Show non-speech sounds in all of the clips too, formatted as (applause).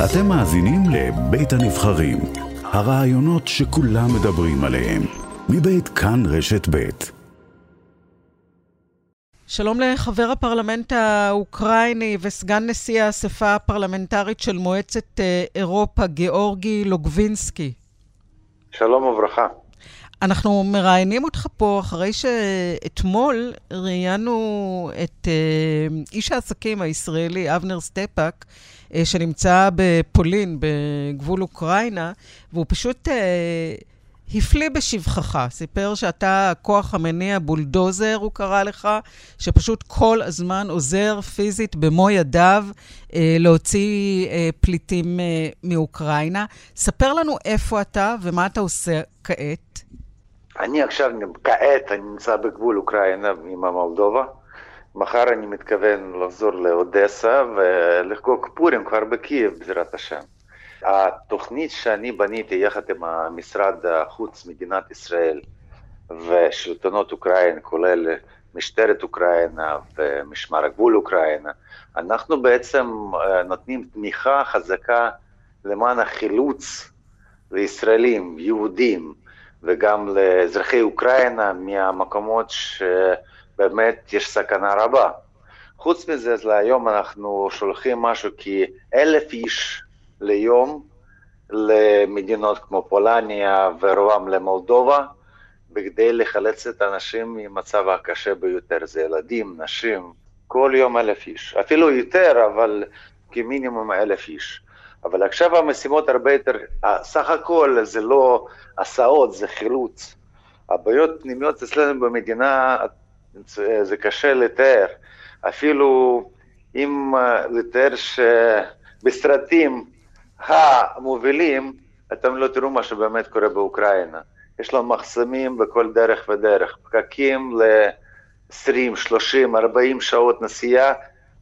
אתם מאזינים לבית הנבחרים, הרעיונות שכולם מדברים עליהם, מבית כאן רשת בית. שלום לחבר הפרלמנט האוקראיני וסגן נשיא האספה הפרלמנטרית של מועצת אה, אירופה, גיאורגי לוגבינסקי. שלום וברכה. אנחנו מראיינים אותך פה אחרי שאתמול ראיינו את uh, איש העסקים הישראלי, אבנר סטפאק, uh, שנמצא בפולין, בגבול אוקראינה, והוא פשוט uh, הפליא בשבחך. סיפר שאתה הכוח המניע בולדוזר, הוא קרא לך, שפשוט כל הזמן עוזר פיזית במו ידיו uh, להוציא uh, פליטים uh, מאוקראינה. ספר לנו איפה אתה ומה אתה עושה כעת. אני עכשיו, כעת, אני נמצא בגבול אוקראינה עם המולדובה. מחר אני מתכוון לחזור לאודסה ולחגוג פורים כבר בקייב, בעזרת השם. התוכנית שאני בניתי יחד עם המשרד החוץ מדינת ישראל ושלטונות אוקראינה, כולל משטרת אוקראינה ומשמר הגבול אוקראינה, אנחנו בעצם נותנים תמיכה חזקה למען החילוץ לישראלים, יהודים, וגם לאזרחי אוקראינה מהמקומות שבאמת יש סכנה רבה. חוץ מזה, אז להיום אנחנו שולחים משהו כאלף איש ליום למדינות כמו פולניה ורובם למולדובה, בכדי לחלץ את האנשים ממצב הקשה ביותר, זה ילדים, נשים, כל יום אלף איש, אפילו יותר, אבל כמינימום אלף איש. אבל עכשיו המשימות הרבה יותר, סך הכל זה לא הסעות, זה חילוץ. הבעיות פנימיות אצלנו במדינה, זה קשה לתאר. אפילו אם לתאר שבסרטים המובילים, אתם לא תראו מה שבאמת קורה באוקראינה. יש לנו מחסמים בכל דרך ודרך, פקקים ל-20, 30, 40 שעות נסיעה,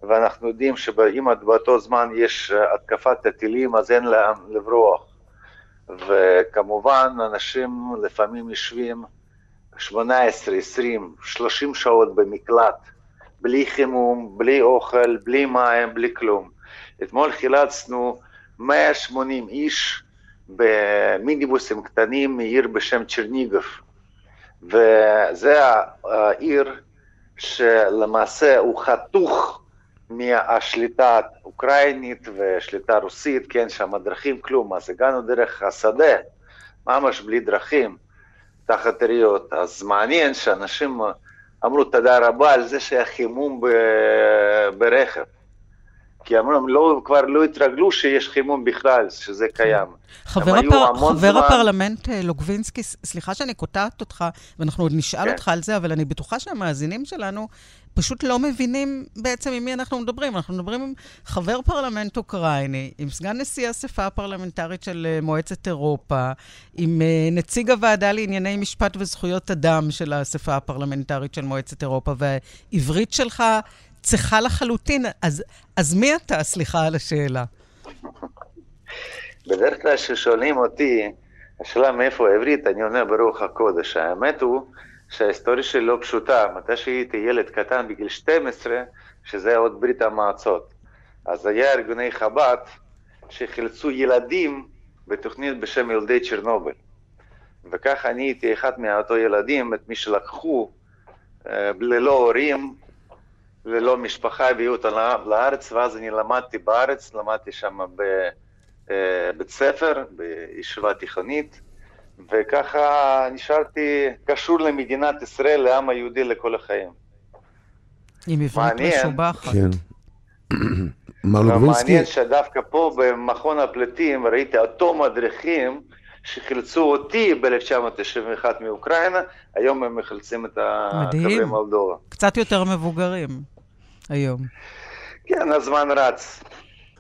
ואנחנו יודעים שאם באותו זמן יש התקפת הטילים, אז אין לאן לברוח. וכמובן, אנשים לפעמים יושבים 18, 20, 30 שעות במקלט, בלי חימום, בלי אוכל, בלי מים, בלי כלום. אתמול חילצנו 180 איש במיניבוסים קטנים מעיר בשם צ'רניגוף. וזה העיר שלמעשה הוא חתוך מהשליטה האוקראינית ושליטה רוסית, כן, שם דרכים כלום, אז הגענו דרך השדה, ממש בלי דרכים, תחת עיריות. אז מעניין שאנשים אמרו תודה רבה על זה שהיה חימום. ברכב. כי אמרו, לא, כבר לא התרגלו שיש חימום בכלל, שזה קיים. חבר, הפר... חבר זמן... הפרלמנט אה, לוגבינסקי, סליחה שאני קוטעת אותך, ואנחנו עוד נשאל כן. אותך על זה, אבל אני בטוחה שהמאזינים שלנו פשוט לא מבינים בעצם עם מי אנחנו מדברים. אנחנו מדברים עם חבר פרלמנט אוקראיני, עם סגן נשיא האספה הפרלמנטרית של אה, מועצת אירופה, עם אה, נציג הוועדה לענייני משפט וזכויות אדם של האספה הפרלמנטרית של מועצת אירופה, והעברית שלך צריכה לחלוטין. אז, אז מי אתה? סליחה על השאלה. בדרך כלל כששואלים אותי, השאלה מאיפה העברית, אני עונה ברוח הקודש. האמת הוא שההיסטוריה שלי לא פשוטה. מתי שהייתי ילד קטן בגיל 12, שזה עוד ברית המועצות. אז היה ארגוני חב"ד שחילצו ילדים בתוכנית בשם ילדי צ'רנובל. וככה אני הייתי אחד מאותו ילדים, את מי שלקחו אה, ללא הורים, ללא משפחה, הביאו אותנו לארץ, ואז אני למדתי בארץ, למדתי שם בבית אה, ספר, בישיבה תיכונית. וככה נשארתי קשור למדינת ישראל, לעם היהודי לכל החיים. עם עברית משובחת. כן. (clears throat) מר לוגבינסקי... מעניין שדווקא פה במכון הפליטים ראיתי אותו מדריכים שחילצו אותי ב-1991 מאוקראינה, היום הם מחלצים את החברי מולדובה. קצת יותר מבוגרים היום. כן, הזמן רץ.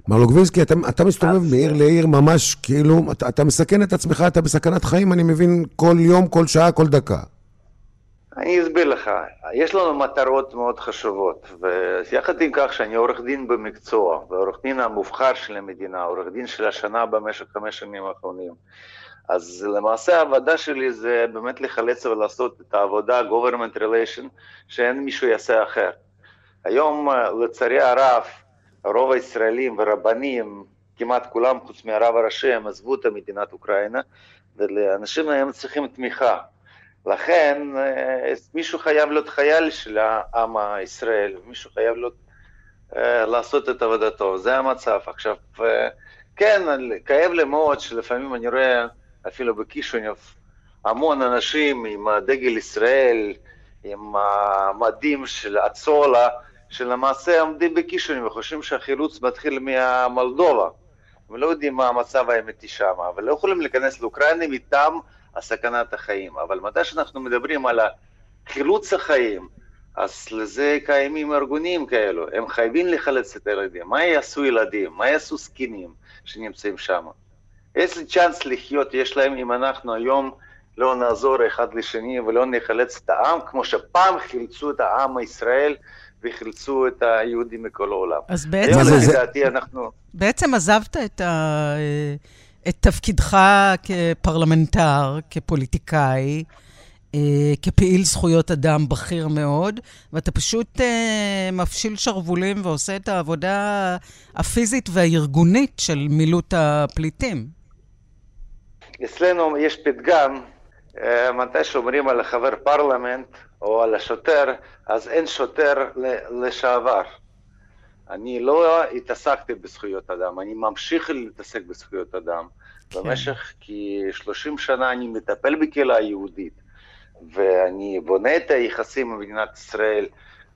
מר לוגבינסקי, אתה, אתה מסתובב מעיר לעיר ממש כאילו, אתה, אתה מסכן את עצמך, אתה בסכנת חיים, אני מבין, כל יום, כל שעה, כל דקה. אני אסביר לך, יש לנו מטרות מאוד חשובות, ויחד עם כך שאני עורך דין במקצוע, ועורך דין המובחר של המדינה, עורך דין של השנה במשך חמש שנים האחרונים, אז למעשה העבודה שלי זה באמת לחלץ ולעשות את העבודה government relation, שאין מישהו יעשה אחר. היום, לצערי הרב, רוב הישראלים ורבנים, כמעט כולם, חוץ מהרב הראשי, הם עזבו את מדינת אוקראינה, ולאנשים האלה צריכים תמיכה. לכן אה, מישהו חייב להיות חייל של העם הישראל, מישהו חייב להיות, אה, לעשות את עבודתו, זה המצב. עכשיו, כן, כאב לי מאוד שלפעמים אני רואה, אפילו בקישונב, המון אנשים עם דגל ישראל, עם המדים של אצולה, שלמעשה עומדים בקישונים וחושבים שהחילוץ מתחיל מהמולדובה. הם לא יודעים מה המצב האמיתי שם, אבל לא יכולים להיכנס לאוקראינה מטעם הסכנת החיים. אבל מתי שאנחנו מדברים על חילוץ החיים, אז לזה קיימים ארגונים כאלו, הם חייבים לחלץ את הילדים. מה יעשו ילדים? מה יעשו זקנים שנמצאים שם? איזה צ'אנס לחיות יש להם אם אנחנו היום לא נעזור אחד לשני ולא נחלץ את העם, כמו שפעם חילצו את העם הישראל וחילצו את היהודים מכל העולם. אז בעצם... היום, לדעתי, אנחנו... בעצם עזבת את, ה... את תפקידך כפרלמנטר, כפוליטיקאי, אה, כפעיל זכויות אדם בכיר מאוד, ואתה פשוט אה, מפשיל שרוולים ועושה את העבודה הפיזית והארגונית של מילוט הפליטים. אצלנו יש פתגם, אה, מתי שאומרים על חבר פרלמנט או על השוטר, אז אין שוטר לשעבר. אני לא התעסקתי בזכויות אדם, אני ממשיך להתעסק בזכויות אדם. כן. במשך כ-30 שנה אני מטפל בקהילה היהודית, ואני בונה את היחסים עם מדינת ישראל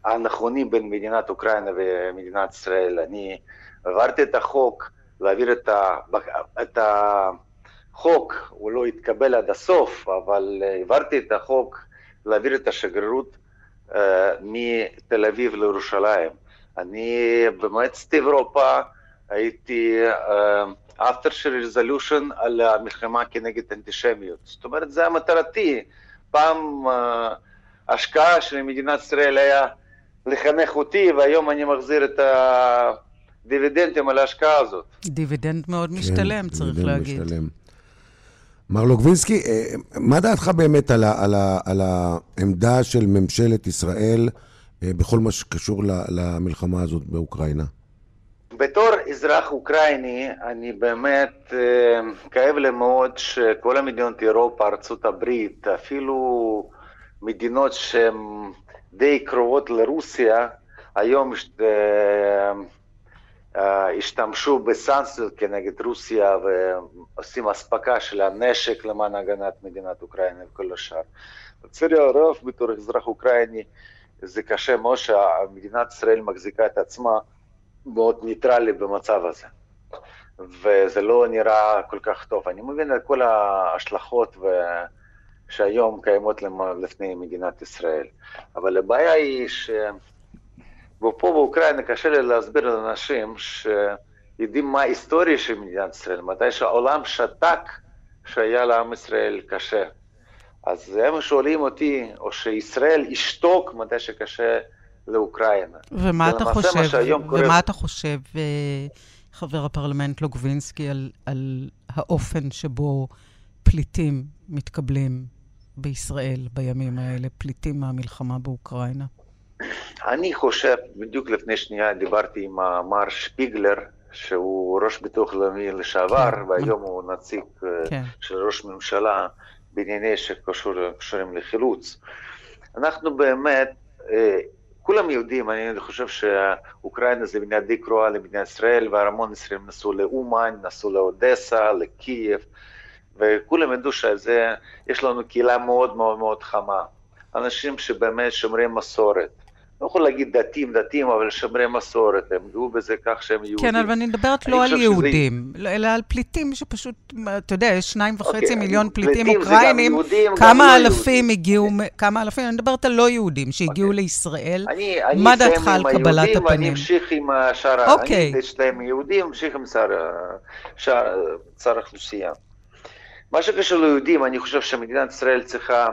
הנכונים בין מדינת אוקראינה ומדינת ישראל. אני העברתי את החוק להעביר את, ה... את החוק, הוא לא התקבל עד הסוף, אבל העברתי את החוק להעביר את השגרירות uh, מתל אביב לירושלים. אני במועצת אירופה הייתי uh, after resolution על המלחמה כנגד אנטישמיות. זאת אומרת, זה המטרתי. פעם uh, השקעה של מדינת ישראל היה לחנך אותי, והיום אני מחזיר את הדיבידנדים על ההשקעה הזאת. דיבידנד מאוד כן, משתלם, צריך להגיד. משתלם. מר לוגבינסקי, אה, מה דעתך באמת על, ה, על, ה, על העמדה של ממשלת ישראל אה, בכל מה שקשור למלחמה הזאת באוקראינה? בתור אזרח אוקראיני, אני באמת אה, כאב לי מאוד שכל המדינות אירופה, הברית, אפילו מדינות שהן די קרובות לרוסיה, היום השתמשו בסנקציות כנגד רוסיה ועושים אספקה של הנשק למען הגנת מדינת אוקראינה וכל השאר. לצערי הרב, בתור אזרח אוקראיני, זה קשה מאוד שמדינת ישראל מחזיקה את עצמה מאוד ניטרלי במצב הזה. וזה לא נראה כל כך טוב. אני מבין את כל ההשלכות ו... שהיום קיימות לפני מדינת ישראל. אבל הבעיה היא ש... ופה באוקראינה קשה לי להסביר לאנשים שיודעים מה ההיסטוריה של מדינת ישראל, מתי שהעולם שתק שהיה לעם ישראל קשה. אז הם שואלים אותי, או שישראל ישתוק מתי שקשה לאוקראינה. ומה אתה חושב, ומה קורה... אתה חושב, אה, חבר הפרלמנט לוגבינסקי, על, על האופן שבו פליטים מתקבלים בישראל בימים האלה, פליטים מהמלחמה באוקראינה? אני חושב, בדיוק לפני שנייה דיברתי עם מר שפיגלר, שהוא ראש ביטוח לאומי לשעבר, כן. והיום הוא נציג אה, כן. של ראש ממשלה בענייני שקשורים לחילוץ. אנחנו באמת, אה, כולם יודעים, אני חושב שאוקראינה זה מדינה די קרואה למדינת ישראל, והמון ישראלים נסעו לאומן, נסעו לאודסה, לקייב, וכולם ידעו שיש לנו קהילה מאוד מאוד מאוד חמה. אנשים שבאמת שומרים מסורת. לא יכול להגיד דתיים, דתיים, אבל שומרי מסורת, הם גאו בזה כך שהם יהודים. כן, אבל אני מדברת לא על יהודים, שזה... אלא על פליטים שפשוט, אתה יודע, יש שניים וחצי אוקיי, מיליון פליטים אוקראינים, יהודים, כמה לא אלפים לא הגיעו, כמה אלפים, אני מדברת על לא יהודים שהגיעו okay. אוקיי. לישראל, אני, מה דעתך על קבלת הפנים? אני אמשיך עם שאר, okay. אני יש להם יהודים, אמשיך עם שאר האוכלוסייה. מה שקשור ליהודים, אני חושב שמדינת ישראל צריכה...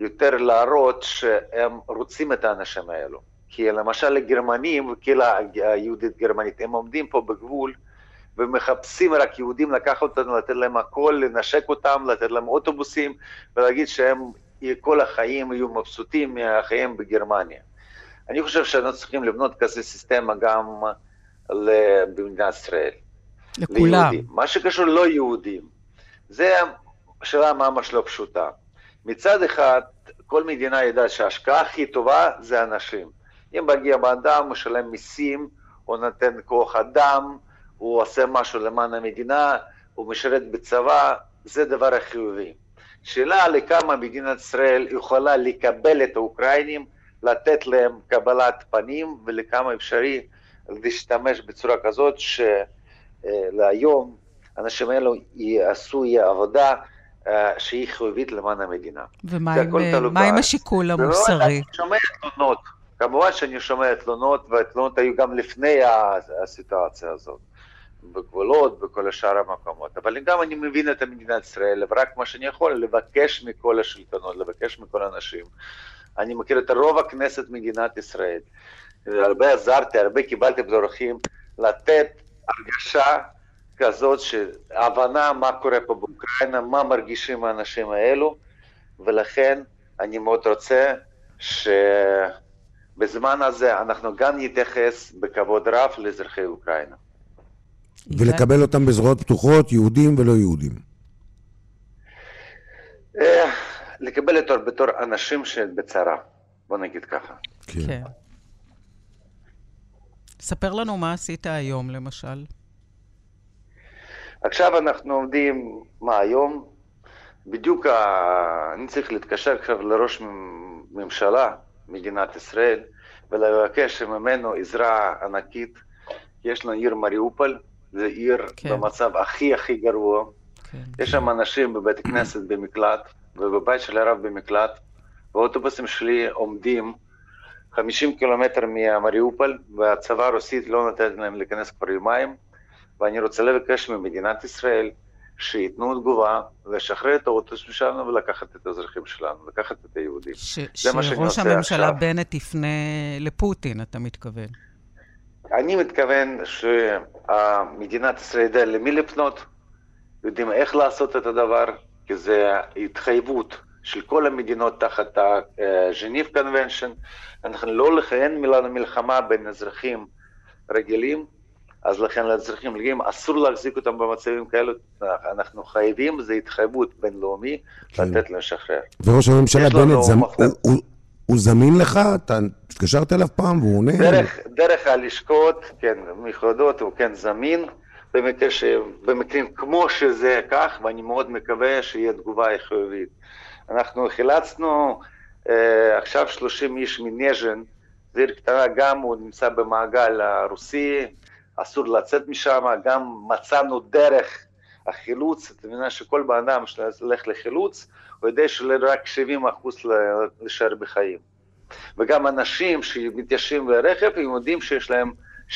יותר להראות שהם רוצים את האנשים האלו. כי למשל לגרמנים, קהילה היהודית גרמנית, הם עומדים פה בגבול ומחפשים רק יהודים לקחת אותנו, לתת להם הכל, לנשק אותם, לתת להם אוטובוסים ולהגיד שהם כל החיים יהיו מבסוטים מהחיים בגרמניה. אני חושב שאנחנו צריכים לבנות כזה סיסטמה גם במדינת ישראל. לכולם. ליהודים. מה שקשור לא יהודים, זה שאלה ממש לא פשוטה. מצד אחד, כל מדינה יודעת שההשקעה הכי טובה זה אנשים. אם מגיע באדם, הוא משלם מיסים, הוא נותן כוח אדם, הוא עושה משהו למען המדינה, הוא משרת בצבא, זה דבר החיובי. שאלה לכמה מדינת ישראל יכולה לקבל את האוקראינים, לתת להם קבלת פנים, ולכמה אפשרי להשתמש בצורה כזאת שלהיום האנשים האלו יעשו עבודה שהיא חיובית למען המדינה. ומה עם, אה, עם השיקול המוסרי? אני שומע תלונות, כמובן שאני שומע תלונות, והתלונות היו גם לפני הסיטואציה הזאת. בגבולות, בכל השאר המקומות. אבל גם אני מבין את מדינת ישראל, ורק מה שאני יכול לבקש מכל השלטונות, לבקש מכל האנשים. אני מכיר את רוב הכנסת מדינת ישראל. הרבה עזרתי, הרבה קיבלתי בדרכים לתת הרגשה כזאת, הבנה מה קורה פה באוקראינה, מה מרגישים האנשים האלו, ולכן אני מאוד רוצה שבזמן הזה אנחנו גם נתייחס בכבוד רב לאזרחי אוקראינה. ולקבל אותם בזרועות פתוחות, יהודים ולא יהודים. אה, לקבל אותו בתור אנשים שבצרה, בוא נגיד ככה. כן. כן. ספר לנו מה עשית היום, למשל. עכשיו אנחנו עומדים, מה היום? בדיוק אני צריך להתקשר עכשיו לראש ממשלה, מדינת ישראל, ולבקש ממנו עזרה ענקית. יש לנו עיר מריופול, זה עיר כן. במצב הכי הכי גרוע. כן. יש שם אנשים בבית כנסת במקלט, ובבית של הרב במקלט, ואוטובוסים שלי עומדים 50 קילומטר ממריופול, והצבא הרוסית לא נותנת להם להיכנס כבר יומיים, ואני רוצה לבקש ממדינת ישראל שייתנו תגובה, לשחרר את האוטובוס שלנו ולקחת את האזרחים שלנו, לקחת את היהודים. ש-. שראש הממשלה בנט יפנה לפוטין, אתה מתכוון. אני מתכוון שמדינת ישראל יודע למי לפנות, יודעים איך לעשות את הדבר, כי זה התחייבות של כל המדינות תחת ה-Genève Convention. אנחנו לא, לנו מלחמה בין אזרחים רגילים, אז לכן לאזרחים רגילים אסור להחזיק אותם במצבים כאלו, אנחנו חייבים, זו התחייבות בינלאומי כן. לתת להם לשחרר. וראש הממשלה בנט, זמ... הוא, הוא, הוא זמין לך? אתה התקשרת אליו פעם והוא עונה? דרך, דרך הלשכות, כן, מיוחדות, הוא כן זמין. במקרה ש... במקרים כמו שזה כך, ואני מאוד מקווה שיהיה תגובה חיובית. אנחנו חילצנו אה, עכשיו 30 איש מנז'ן, זו עיר קטנה, גם הוא נמצא במעגל הרוסי, אסור לצאת משם, גם מצאנו דרך החילוץ, אתה מבין שכל בן אדם שהולך לחילוץ, הוא יודע שרק 70 אחוז להישאר בחיים. וגם אנשים שמתיישבים ברכב, הם יודעים שיש להם 60-70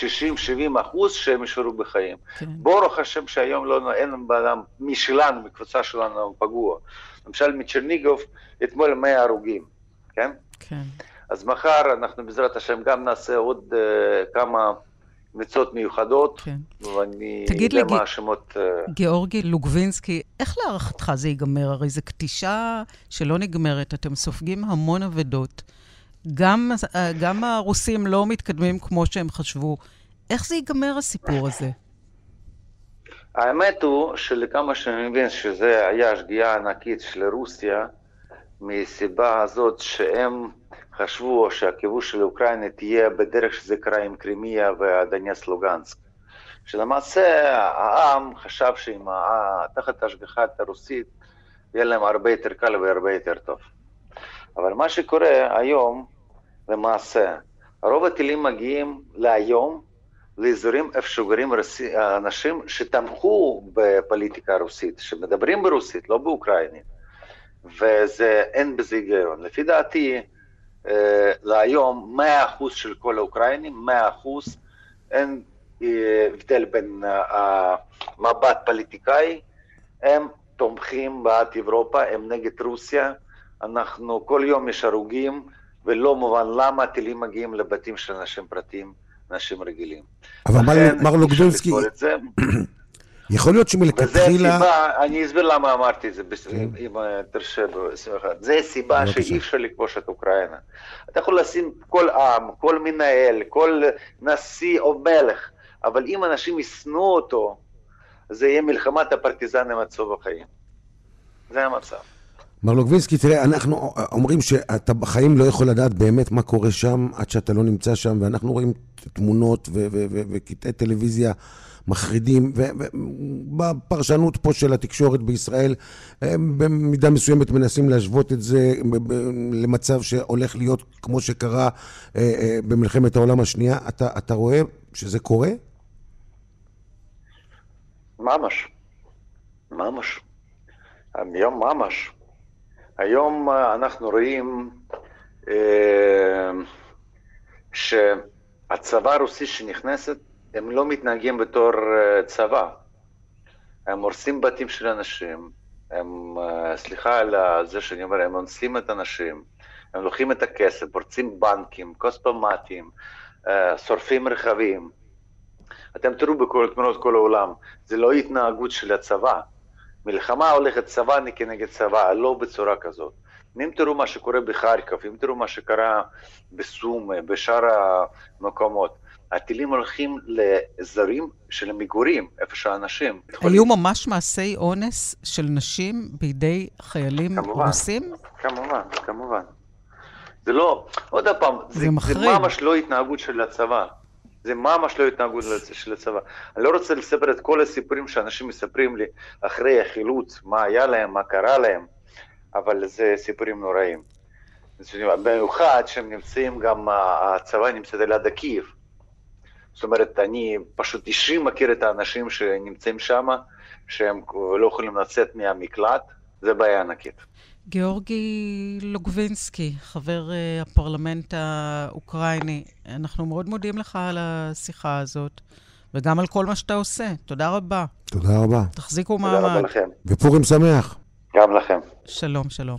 אחוז שהם יישארו בחיים. כן. ברוך השם שהיום לא, אין בן אדם משלנו, מקבוצה שלנו פגוע. למשל מצ'רניגוב, אתמול 100 הרוגים, כן? כן. אז מחר אנחנו בעזרת השם גם נעשה עוד uh, כמה קבוצות מיוחדות, כן. ואני יודע מה השמות... אה, גיאורגי לוגבינסקי, איך להערכתך זה ייגמר? הרי זו קטישה שלא נגמרת, אתם סופגים המון אבדות. גם, אה, גם הרוסים לא מתקדמים כמו שהם חשבו. איך זה ייגמר הסיפור הזה? האמת הוא שלכמה שאני מבין שזה היה שגיאה ענקית של רוסיה, מסיבה הזאת שהם חשבו שהכיבוש של אוקראינה תהיה בדרך שזה קרה עם קרימיה ודניאס לוגנסק. שלמעשה העם חשב שעם תחת השגחת הרוסית יהיה להם הרבה יותר קל והרבה יותר טוב. אבל מה שקורה היום, למעשה, רוב הטילים מגיעים להיום לאזורים איפה שגרים אנשים שתמכו בפוליטיקה הרוסית, שמדברים ברוסית, לא באוקראינית, ואין בזה היגיון. לפי דעתי, להיום 100% של כל האוקראינים, 100%, אין אה, הבדל בין המבט אה, פוליטיקאי, הם תומכים בעד אירופה, הם נגד רוסיה, אנחנו כל יום יש הרוגים, ולא מובן למה הטילים מגיעים לבתים של אנשים פרטיים, אנשים רגילים. אבל מר לוגדולסקי, יכול להיות שמלכתחילה... וזה הסיבה, אני אסביר למה אמרתי את זה, כן. אם תרשה בשמחה. זה הסיבה שאי אפשר לכבוש את אוקראינה. אתה יכול לשים כל עם, כל מנהל, כל נשיא או מלך, אבל אם אנשים ישנאו אותו, זה יהיה מלחמת הפרטיזנים עד סוף החיים. זה המצב. מר לוגבינסקי, תראה, אנחנו אומרים שאתה בחיים לא יכול לדעת באמת מה קורה שם עד שאתה לא נמצא שם, ואנחנו רואים תמונות וקטעי טלוויזיה מחרידים, ובפרשנות פה של התקשורת בישראל, הם במידה מסוימת מנסים להשוות את זה למצב שהולך להיות כמו שקרה אה, אה, במלחמת העולם השנייה. אתה, אתה רואה שזה קורה? ממש. ממש. היום ממש. היום אה, אנחנו רואים אה, שהצבא הרוסי שנכנסת, הם לא מתנהגים בתור אה, צבא. הם הורסים בתים של אנשים, הם, סליחה על זה שאני אומר, הם אונסים את האנשים, הם לוקחים את הכסף, פורצים בנקים, כוספומטים, שורפים רכבים. אתם תראו בכל תמונות כל העולם, זה לא התנהגות של הצבא. מלחמה הולכת צבא כנגד צבא, לא בצורה כזאת. אם תראו מה שקורה בחרקוב, אם תראו מה שקרה בסום, בשאר המקומות, הטילים הולכים לאזורים של המגורים, איפה שהאנשים... היו ממש מעשי אונס של נשים בידי חיילים כמובן, רוסים? כמובן, כמובן. זה לא, עוד פעם, זה, זה, זה ממש לא התנהגות של הצבא. זה ממש לא התנהגות של הצבא. אני לא רוצה לספר את כל הסיפורים שאנשים מספרים לי אחרי החילוץ, מה היה להם, מה קרה להם, אבל זה סיפורים נוראים. במיוחד שהם נמצאים גם, הצבא נמצא ליד הקייב. זאת אומרת, אני פשוט אישי מכיר את האנשים שנמצאים שם, שהם לא יכולים לצאת מהמקלט, זה בעיה ענקית. גיאורגי לוגבינסקי, חבר uh, הפרלמנט האוקראיני, אנחנו מאוד מודים לך על השיחה הזאת, וגם על כל מה שאתה עושה. תודה רבה. תודה רבה. תחזיקו מעמד. תודה רבה לכם. ופורים שמח. גם לכם. שלום, שלום.